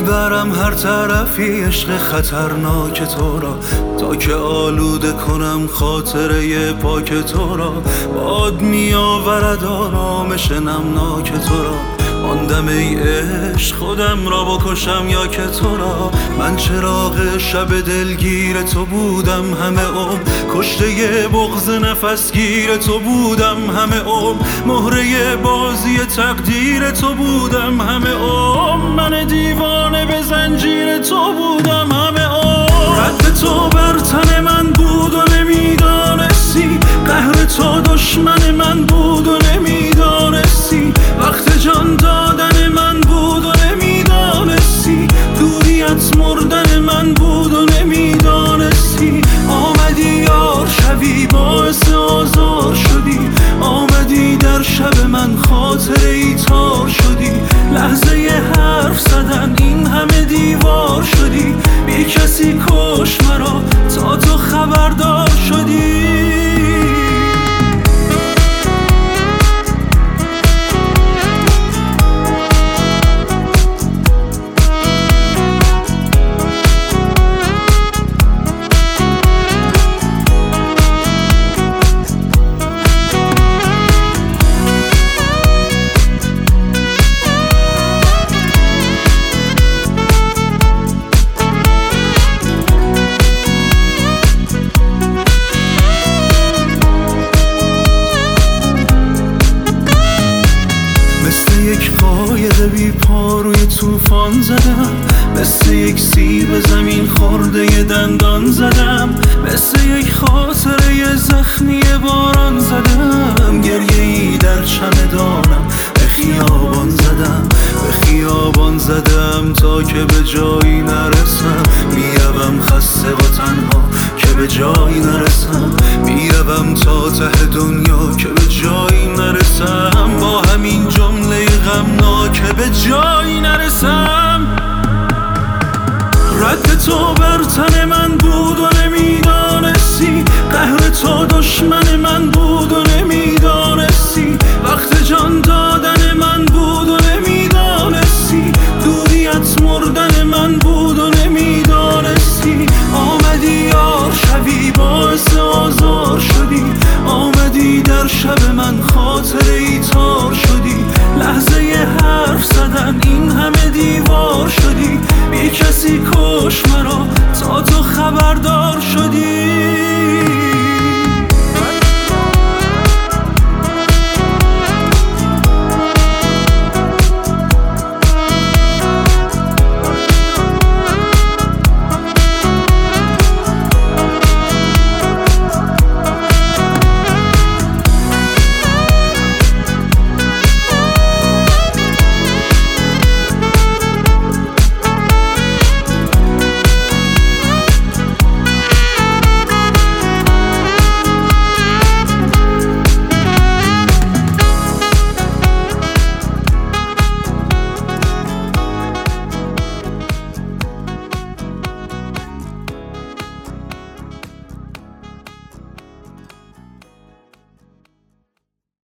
ببرم هر طرفی عشق خطرناک تو را. تا که آلوده کنم خاطره پاک تو را. باد می آورد آرامش نمناک تو را. ماندم ای عشق خودم را بکشم یا که تو را. من چراغ شب دلگیر تو بودم همه عمر. کشته بغز نفسگیر تو بودم همه عمر. مهره بازی تقدیر تو بودم همه عمر. من دیوانه به زنجیر تو بودم همه عمر رد تو بر تن من بود و نمی‌دانستی. قهر تو دشمن من بود و نمی‌دانستی. وقت جان دادن من بود و نمی‌دانستی. دوریت مردن من بود و نمی‌دانستی. آمدی یار شوی باعث آزار شدی. آمدی در شب من خاطر ای تار شدی. لحظه همه دیوار شدی. بی کسی کش مرا. تا تو خبردار شدی. قایق بی پا روی توفان زدم. مثل یک سیب زمین خورده دندان زدم. مثل یک خاطره زخمی باران زدم. گریه ای در چمدانم. به خیابان زدم. به خیابان زدم تا که به جایی نرسم. می‌روم خسته و تنها که به جایی نرسم. می‌روم تا ته دنیا که به جایی همه به جایی نرسم. رد تو بر تن من بود و نمی‌دانستی. قهر تو دشمن من بود و خاطری تار شدی. لحظه حرف زدن این همه دیوار شدی. بی کسی کن